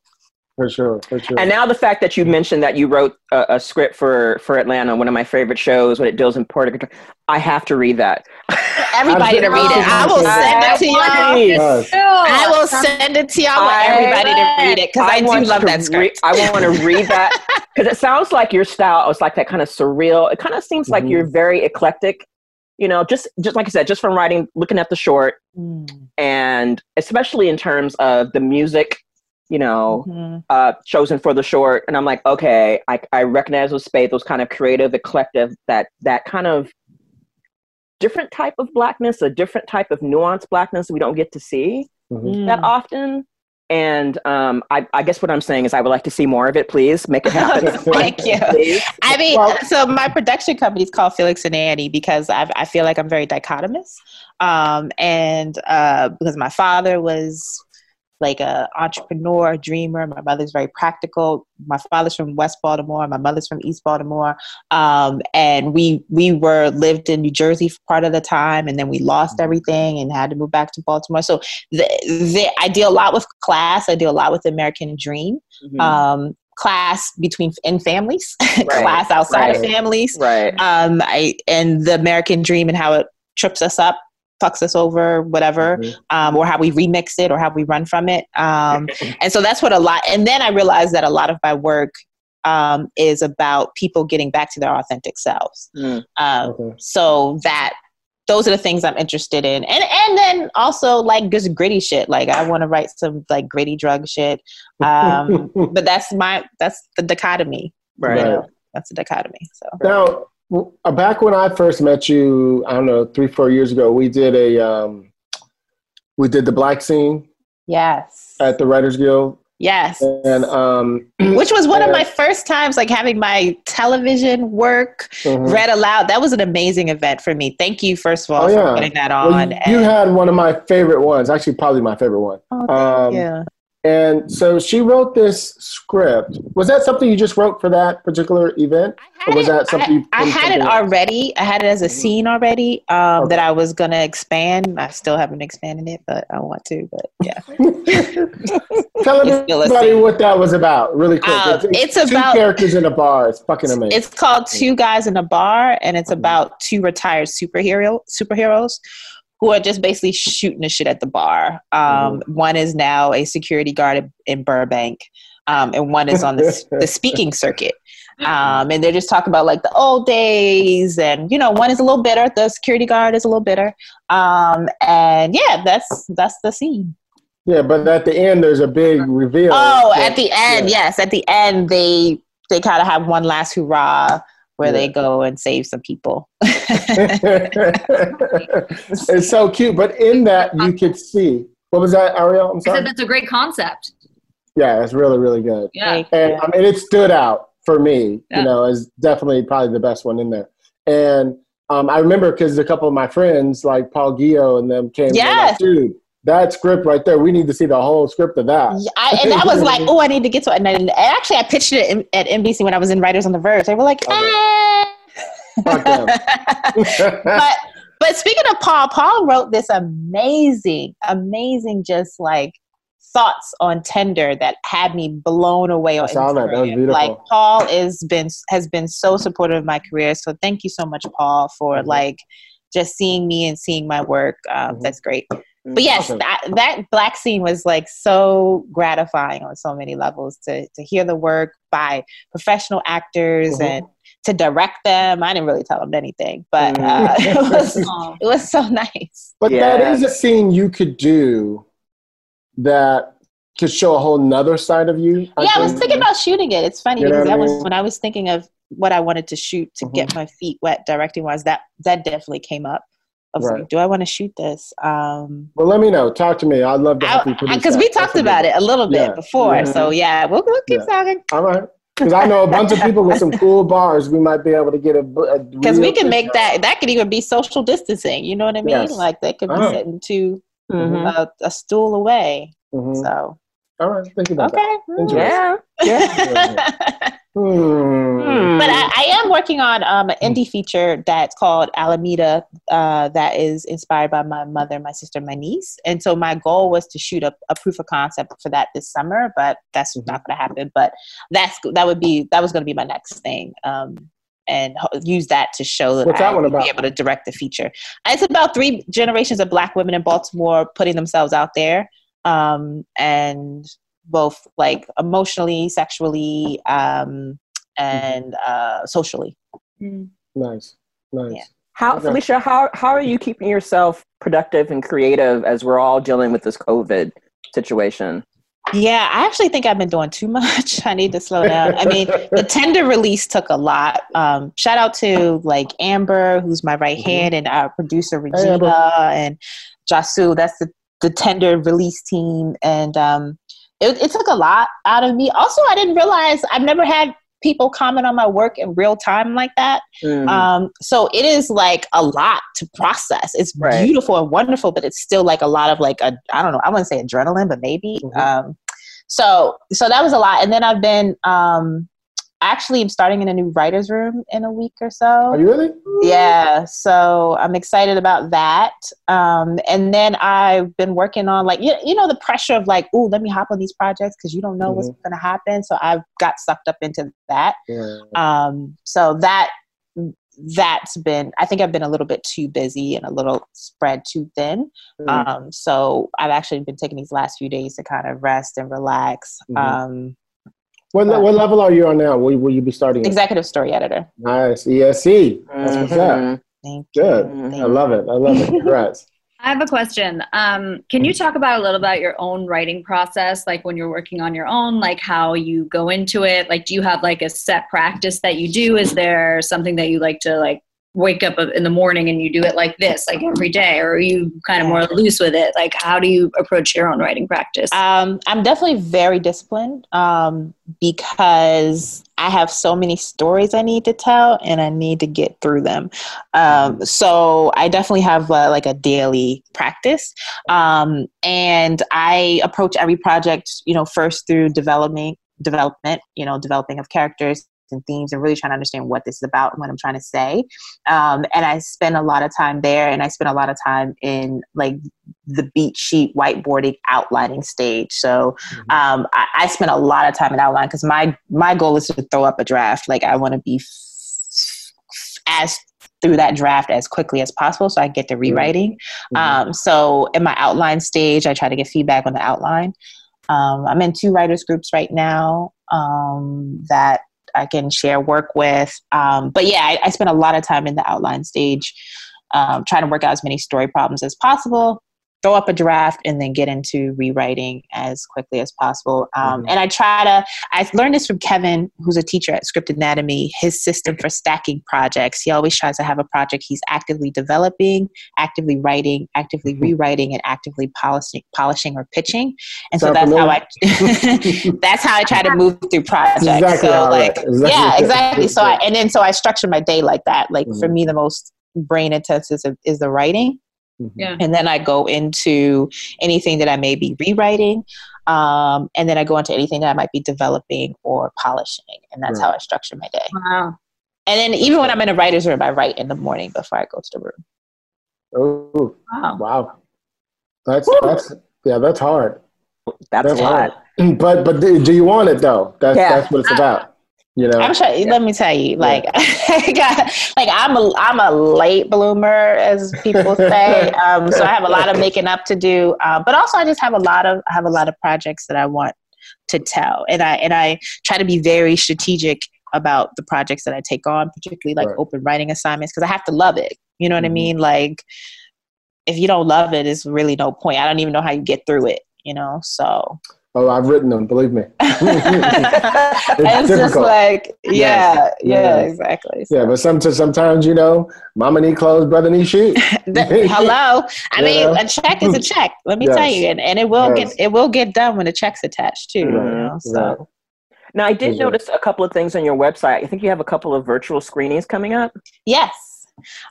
For sure, for sure. And now the fact that you mentioned that you wrote a, a script for for Atlanta, one of my favorite shows, when it deals in Puerto Rico, I have to read that. Everybody to read it. I will send it to y'all. I will send it to y'all. I everybody to read it because I, do love to that re- script. I want to read that because it sounds like your style is like that kind of surreal. It kind of seems like Mhm. you're very eclectic. You know, just just like I said, just from writing, looking at the short, Mm. and especially in terms of the music. You know, Mhm. uh, chosen for the short, and I'm like, okay, I, I recognize those space, those kind of creative, eclectic, that that kind of different type of blackness, a different type of nuanced blackness we don't get to see Mhm. that often. And um, I, I guess what I'm saying is I would like to see more of it. Please make it happen. Thank you. Please. I mean, Well- so my production company is called Felix and Annie because I, I feel like I'm very dichotomous. Um, and uh, because my father was like a entrepreneur, a dreamer. My mother's very practical. My father's from West Baltimore. My mother's from East Baltimore. Um, and we we were lived in New Jersey for part of the time, and then we lost everything and had to move back to Baltimore. So the, the, I deal a lot with class. I deal a lot with the American dream Mhm. um, class between in families, class outside of families, right. um, I, and the American dream and how it trips us up, fucks us over, whatever, Mhm. um, or how we remix it or how we run from it. Um, and so that's what a lot. And then I realized that a lot of my work um, is about people getting back to their authentic selves. Mm. Um, Okay. so that those are the things I'm interested in, and and then also like just gritty shit. Like I want to write some like gritty drug shit. Um, but that's my that's the dichotomy. Right. You know? That's the dichotomy. So Now, back when I first met you, I don't know, three, four years ago, we did a, um, we did the black scene yes, at the Writers Guild, yes. and um, Which was one of uh, my first times, like having my television work mhm. read aloud. That was an amazing event for me. Thank you, first of all, Oh, yeah. for putting that on. you, you and- had one of my favorite ones, actually, probably my favorite one. oh, thank um, you. And so she wrote this script. Was that something you just wrote for that particular event? Or was that something I, you I had it else? already. I had it as a scene already um, Okay. that I was gonna expand. I still haven't expanded it, but I want to. But yeah, Tell It's everybody what that was about, really quick. Um, it's two about- characters in a bar. It's fucking amazing. it's called Two Guys in a Bar, and it's about two retired superhero superheroes who are just basically shooting the shit at the bar. Um, One is now a security guard in- in Burbank, um, and one is on the, the speaking circuit. Um, and they're just talking about like the old days, and you know, one is a little bitter. The security guard is a little bitter, um, and yeah, that's that's the scene. yeah, but at the end, there's a big reveal. Oh, that- at the end, yeah. yes, at the end they they kind of have one last hurrah where they go and save some people. it's so cute. But in that, you could see. What was that, Arielle? I'm I said that's a great concept. Yeah, it's really, really good. Yeah. And I mean, it stood out for me. Yeah. You know, as definitely probably the best one in there. And um, I remember because a couple of my friends, like Paul Gio and them, came. and were Yes. Like, Dude, that script right there. We need to see the whole script of that. Yeah, I, and I was like, oh, I need to get to it. And, I, and actually, I pitched it in, at NBC when I was in Writers on the Verge. They were like, eh. But but speaking of Paul, Paul wrote this amazing, amazing, just like thoughts on Tender that had me blown away on I saw that. That was beautiful. Like Paul is been has been so supportive of my career. So thank you so much, Paul, for Mhm. like just seeing me and seeing my work. Um, Mhm. That's great. But yes, that, that black scene was like so gratifying on so many levels to to hear the work by professional actors Mhm. and to direct them. I didn't really tell them anything, but uh, Mhm. it was Oh. it was so nice. But Yeah. that is a scene you could do that could show a whole nother side of you. yeah, I was thinking about shooting it. It's funny You know because what I that was when I was thinking of what I wanted to shoot to get my feet wet directing wise. That that definitely came up. I was Right. like, do I want to shoot this? Um, Well, let me know. Talk to me. I'd love to help you produce because we talked a about good it a little bit Yeah. before. Yeah. So yeah, we'll, we'll keep Yeah. talking. All right. Because I know a bunch of people with some cool bars. We might be able to get a. Because we can make that. That could even be social distancing. You know what I mean? Yes. Like they could be Oh. sitting two Mhm. a, a stool away. hmm So All right. Think about okay. Interesting. Yeah. that. Hmm. But I, I am working on um, an indie feature that's called Alameda, uh, that is inspired by my mother, my sister, my niece. And so my goal was to shoot a, a proof of concept for that this summer, but that's Mhm. not going to happen. But that's that would be that was going to be my next thing. Um, and use that to show that What's I that one would about? be able to direct the feature. It's about three generations of Black women in Baltimore putting themselves out there, um, and both like emotionally, sexually, um, and uh, socially. Nice. Nice. Yeah. How, Okay. Felicia, how, how are you keeping yourself productive and creative as we're all dealing with this COVID situation? Yeah, I actually think I've been doing too much. I need to slow down. I mean, the tender release took a lot. Um, shout out to like Amber, who's my right Mhm. hand, and our producer Amber. Regina and Jasu. That's the the tender release team, and um, it, it took a lot out of me. Also, I didn't realize I've never had people comment on my work in real time like that. Mm. Um, so it is like a lot to process. It's Right. beautiful and wonderful, but it's still like a lot of like a I don't know. I wouldn't say adrenaline, but maybe. Mhm. Um, so so that was a lot. And then I've been um, actually I'm starting in a new writers room in a week or so. Are you really? Yeah, so I'm excited about that. Um, and then I've been working on like you, you know the pressure of like, oh, let me hop on these projects because you don't know what's going to happen. So I've got sucked up into that. Yeah. Um, so that that's been I think I've been a little bit too busy and a little spread too thin. Mm. Um, so I've actually been taking these last few days to kind of rest and relax. Mhm. What, le- what level are you on now? Will, will you be starting? at? executive story editor. Nice. ESC. That's what's up. Mhm. Thank Good. Mhm. I love it. I love it. Congrats. I have a question. Um, can you talk about a little about your own writing process, like when you're working on your own, like how you go into it? Like, do you have like a set practice that you do? Is there something that you like to like wake up in the morning and you do it like this, like every day, or are you kind of more loose with it? Like, how do you approach your own writing practice? Um, I'm definitely very disciplined um, because I have so many stories I need to tell and I need to get through them. Um, so I definitely have uh, like a daily practice. Um, and I approach every project, you know, first through development, development, you know, developing of characters, and themes and really trying to understand what this is about and what I'm trying to say. Um, and I spend a lot of time there and I spend a lot of time in like the beat sheet whiteboarding outlining stage. So mm-hmm. um, I, I spend a lot of time in outline because my my goal is to throw up a draft. Like I want to be f- as through that draft as quickly as possible so I get to rewriting. Mm-hmm. Um, so in my outline stage, I try to get feedback on the outline. Um, I'm in two writers groups right now um, that I can share work with. Um, but yeah, I, I spend a lot of time in the outline stage, um, trying to work out as many story problems as possible throw up a draft and then get into rewriting as quickly as possible. Um, mm-hmm. And I try to, I learned this from Kevin, who's a teacher at Script Anatomy, his system for stacking projects. He always tries to have a project he's actively developing, actively writing, actively mm-hmm. rewriting, and actively polishing, polishing or pitching. And so that's how I, that's how I try to move through projects. Exactly so like, exactly. yeah, exactly. So I, and then so I structure my day like that. Like mm-hmm. for me, the most brain intensive is, is the writing. Yeah. And then I go into anything that I may be rewriting. Um, and then I go into anything that I might be developing or polishing. And that's right. how I structure my day. Wow. And then even when I'm in a writer's room, I write in the morning before I go to the room. Oh, wow. wow. That's, Woo! that's, yeah, that's hard. That's, that's hard. hard. But, but do you want it though? That's, yeah. that's what it's about. You know, I'm sure. Yeah. Let me tell you, like, yeah. like I'm a I'm a late bloomer, as people say. um, so I have a lot of making up to do, uh, but also I just have a lot of I have a lot of projects that I want to tell, and I and I try to be very strategic about the projects that I take on, particularly like right. open writing assignments, because I have to love it. You know what mm-hmm. I mean? Like, if you don't love it, it's really no point. I don't even know how you get through it. You know, so Oh, I've written them. Believe me. it's, it's just like, yeah, yeah, yeah, exactly. So. Yeah, but some, sometimes you know, mama need clothes, brother need shoes. Hello, I you mean, know? a check is a check. Let me yes. tell you, and, and it will yes. get it will get done when the check's attached too. Right. You know, so. Right. Now, I did notice a couple of things on your website. I think you have a couple of virtual screenings coming up. Yes.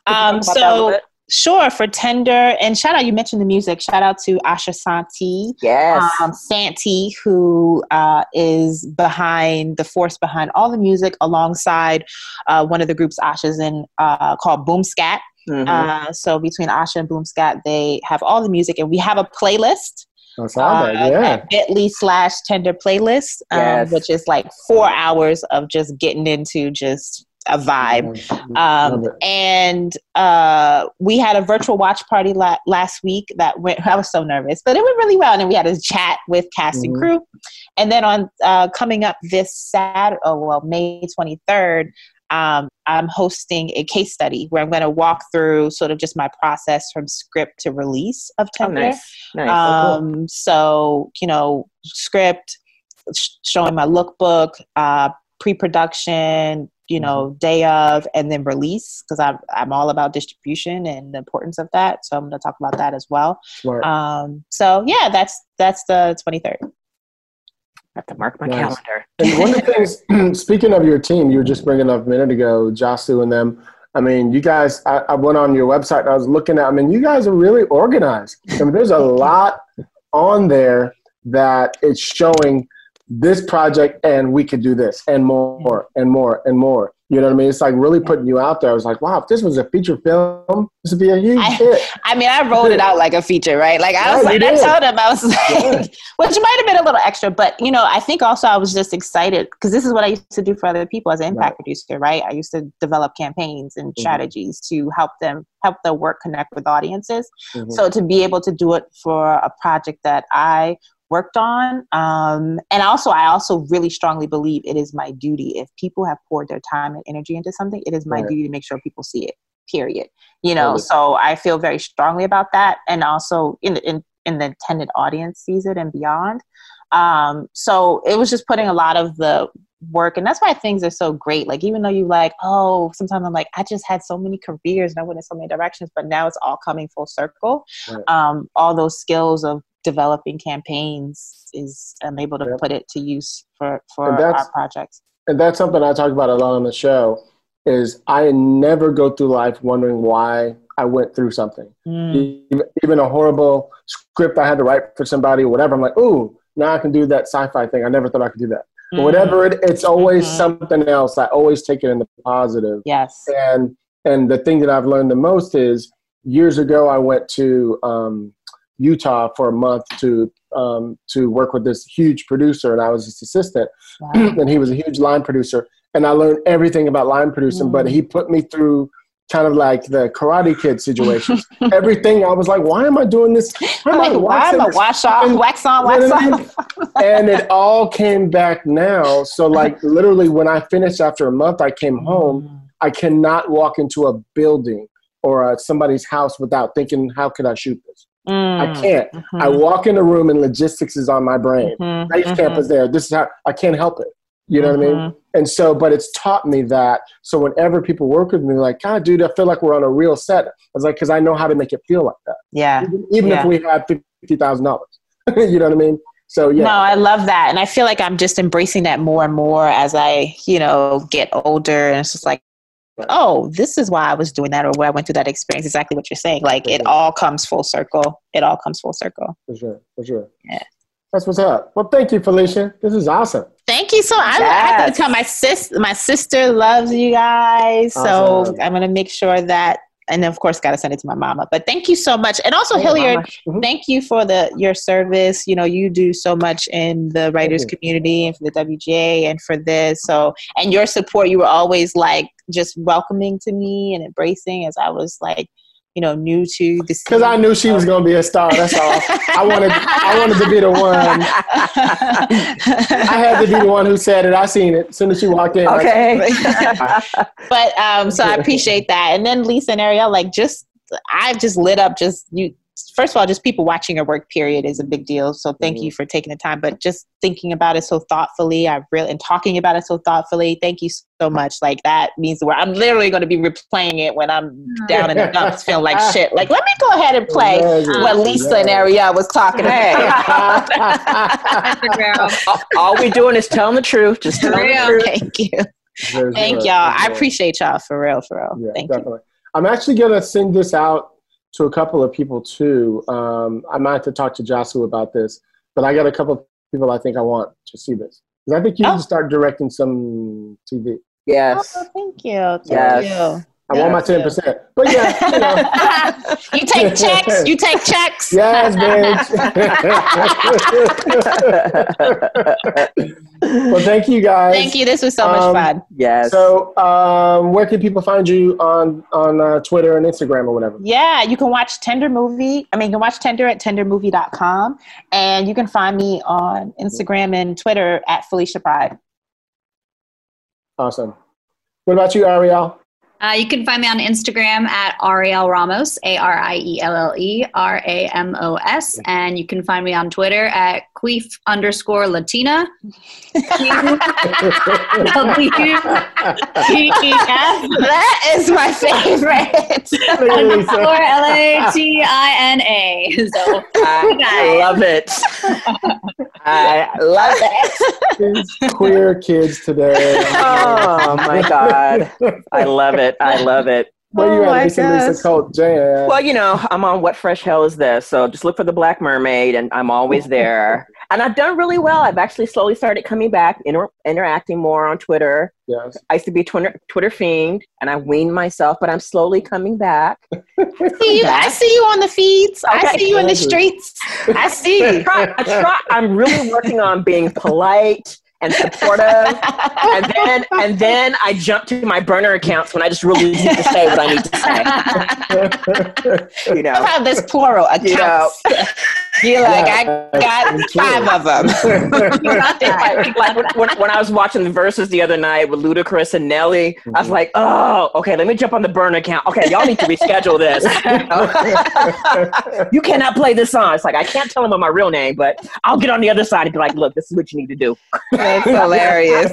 Um, so Sure, for Tender. And shout out, you mentioned the music. Shout out to Asha Santee. Yes. Um, Santee, who uh, is behind the force behind all the music alongside uh, one of the groups Asha's in uh, called Boom Scat. Mm-hmm. Uh, so between Asha and Boom Scat, they have all the music, and we have a playlist. That's all uh, yeah. Bit.ly slash Tender playlist, um, yes. which is like four hours of just getting into just a vibe. Um, and uh, we had a virtual watch party la- last week that went, I was so nervous, but it went really well. And then we had a chat with cast mm-hmm. and crew. And then on uh, coming up this Saturday, oh, well, May 23rd, um, I'm hosting a case study where I'm going to walk through sort of just my process from script to release of Tender. Oh, nice. Nice. Um, oh, cool. So, you know, script, sh- showing my lookbook, uh, pre-production, you know, mm-hmm. day of and then release because I'm I'm all about distribution and the importance of that. So I'm going to talk about that as well. Smart. Um, so yeah, that's that's the 23rd. I have to mark my nice. calendar. and one of the things, speaking of your team, you were just bringing up a minute ago, Josu and them. I mean, you guys, I, I went on your website I was looking at, I mean, you guys are really organized. I mean, there's a lot on there that it's showing this project and we could do this and more and more and more. You know what I mean? It's like really putting you out there. I was like, wow, if this was a feature film, this would be a huge I, hit. I mean, I wrote it out like a feature, right? Like I was yeah, like, I told him I was like, yeah. which might have been a little extra, but you know, I think also I was just excited because this is what I used to do for other people as an impact right. producer, right? I used to develop campaigns and mm-hmm. strategies to help them help their work connect with audiences. Mm-hmm. So to be able to do it for a project that I worked on. Um, and also, I also really strongly believe it is my duty. If people have poured their time and energy into something, it is my right. duty to make sure people see it. Period. You know, totally. so I feel very strongly about that, and also in in in the intended audience sees it and beyond. Um, so it was just putting a lot of the work and that's why things are so great like even though you like oh sometimes i'm like i just had so many careers and i went in so many directions but now it's all coming full circle Right. um, all those skills of developing campaigns is i'm able to put it to use for for our projects and that's something I talk about a lot on the show. Is I never go through life wondering why I went through something. Mm. Even, even a horrible script I had to write for somebody or whatever. I'm like, ooh, now I can do that sci-fi thing. I never thought I could do that. But Mm. whatever it, it's always Mhm. something else. I always take it in the positive. yes And and the thing that I've learned the most is years ago I went to um, Utah for a month to um, to work with this huge producer, and I was his assistant, Wow. and he was a huge line producer, and I learned everything about line producing. But Mm. he put me through kind of like the Karate Kid situations. everything I was like, why am I doing this? Why am I, like, why am I wash off, fucking- wax on, wax know what I mean? off? and it all came back now. So like literally when I finished after a month, I came home. I cannot walk into a building or uh, somebody's house without thinking, how could I shoot this? Mm. I can't. I Mhm. walk in a room and logistics is on my brain. Mhm. Base camp is there. This is how I can't help it. You know what I mean? Mhm. And so, but it's taught me that. So whenever people work with me, like, God, dude, I feel like we're on a real set. I was like, because I know how to make it feel like that, Yeah. even, even Yeah. if we had fifty thousand dollars. you know what I mean? So yeah, No, I love that. And I feel like I'm just embracing that more and more as I, you know, get older. And it's just like, oh, this is why I was doing that or why I went through that experience. Exactly what you're saying. Like it all comes full circle. It all comes full circle. for sure, for sure. Yeah. That's what's up. Well, thank you, Felicia. This is awesome. Thank you so much. I, I have to tell my sis my sister loves you guys. So I'm gonna make sure that and of course gotta send it to my mama. But thank you so much. And also Yeah, Hilliard, mama. Mhm. thank you for the your service. You know, you do so much in the writers community and for the WGA and for this. So and your support, you were always like just welcoming to me and embracing as I was like, you know, new to this Because I knew she was going to be a star. That's all. I wanted, I wanted to be the one. I had to be the one who said it. I seen it as soon as she walked in. like, Okay. but um so i appreciate that and then lisa and arielle like just i've just lit up just you first of all just people watching your work period is a big deal so thank you mm-hmm. for taking the time but just thinking about it so thoughtfully i really and talking about it so thoughtfully thank you so much like that means the word i'm literally going to be replaying it when i'm mm-hmm. down in the dumps feeling like shit like let me go ahead and play Imagine. what lisa and arielle was talking Hey. about all, all we're doing is telling the truth. Just telling the Real. truth. thank you There's thank good. y'all i appreciate y'all for real for real Yeah, thank you. I'm actually going to send this out to a couple of people too. Um, I might have to talk to Joshua about this, but I got a couple of people I think I want to see this. 'Cause I think you Oh. need to start directing some TV. Yes. Oh, thank you. Thank Yes. you. I want my Yes, ten yes. percent, but yeah, you know. you take checks. You take checks. Yes, bitch. well, thank you guys. Thank you. This was so much Um, fun. yes. So, um, where can people find you on on uh, Twitter and Instagram or whatever? Yeah, you can watch Tender Movie. I mean, you can watch Tender at tendermovie.com. And you can find me on Instagram and Twitter at Felicia Pride. Awesome. What about you, Arielle? Uh, you can find me on Instagram at Arielle Ramos, A R I E L L E R A M O S. And you can find me on Twitter at queef underscore Latina. W-T-E-F that is my favorite. underscore L-A-T-I-N-A. So I love it. I love it. Queer kids today. Oh my God. I love it. I love it. Where you Oh my at, Lisa. Lisa Colt Jan? Well, you know, I'm on What Fresh Hell Is This? So just look for the Black Mermaid, and I'm always there. And I've done really well. I've actually slowly started coming back, inter- interacting more on Twitter. Yes. I used to be a Twitter, Twitter fiend, and I weaned myself, but I'm slowly coming back. see you. I see you on the feeds. I see you in the streets. I see I you. try, I try, I'm really working on being polite and supportive, and then and then I jump to my burner accounts when I just really need to say what I need to say. You know. I have this plural accounts. You know. You're like, Yeah, I got five of them. like, like when, when, when I was watching the verses the other night with Ludacris and Nelly, I was mm-hmm. like, oh, okay, let me jump on the burn account. Okay, y'all need to reschedule this. you cannot play this song. It's like I can't tell them my real name, but I'll get on the other side and be like, look, this is what you need to do. That's hilarious.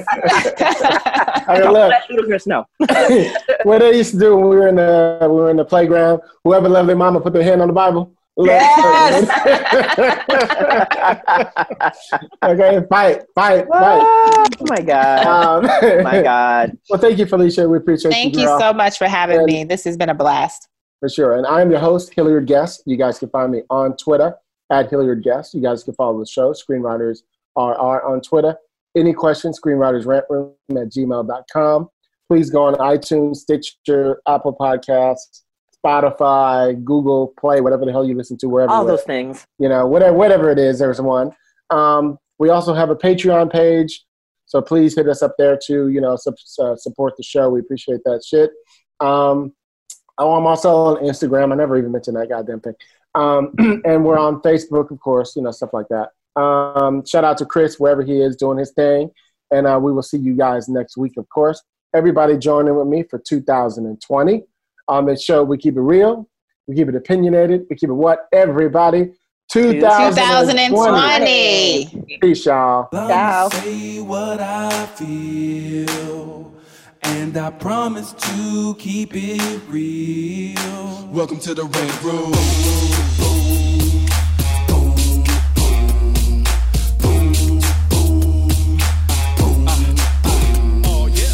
I mean, look, Let Ludacris know. what they used to do when we were in the we were in the playground. Whoever loved their mama put their hand on the Bible. Yes. okay, fight, fight, fight. Oh my god. Um, Oh my god. Well, thank you, Felicia. We appreciate Thank you. Thank you so much for having And- me. This has been a blast. For sure. And I'm your host, Hilliard Guess. You guys can find me on Twitter at Hilliard Guess. You guys can follow the show, Screenwriters RR on Twitter. Any questions, screenwritersrantroom at gmail.com. Please go on iTunes, Stitcher, Apple Podcasts, Spotify, Google Play, whatever the hell you listen to, wherever. All those things. you know, whatever, whatever it is, there's one. Um, we also have a Patreon page, so please hit us up there to, you know, sup- uh, support the show. We appreciate that shit. Um, oh, I'm also on Instagram. I never even mentioned that goddamn thing. Um, and we're on Facebook, of course, you know, stuff like that. Um, shout out to Chris, wherever he is doing his thing. And uh, we will see you guys next week, of course. Everybody join in with me for 2020. On this show, we keep it real, we keep it opinionated, we keep it what? Everybody. 2020. 2020. Peace, y'all. Ciao. Say what I feel, and I promise to keep it real. Welcome to the Red Room.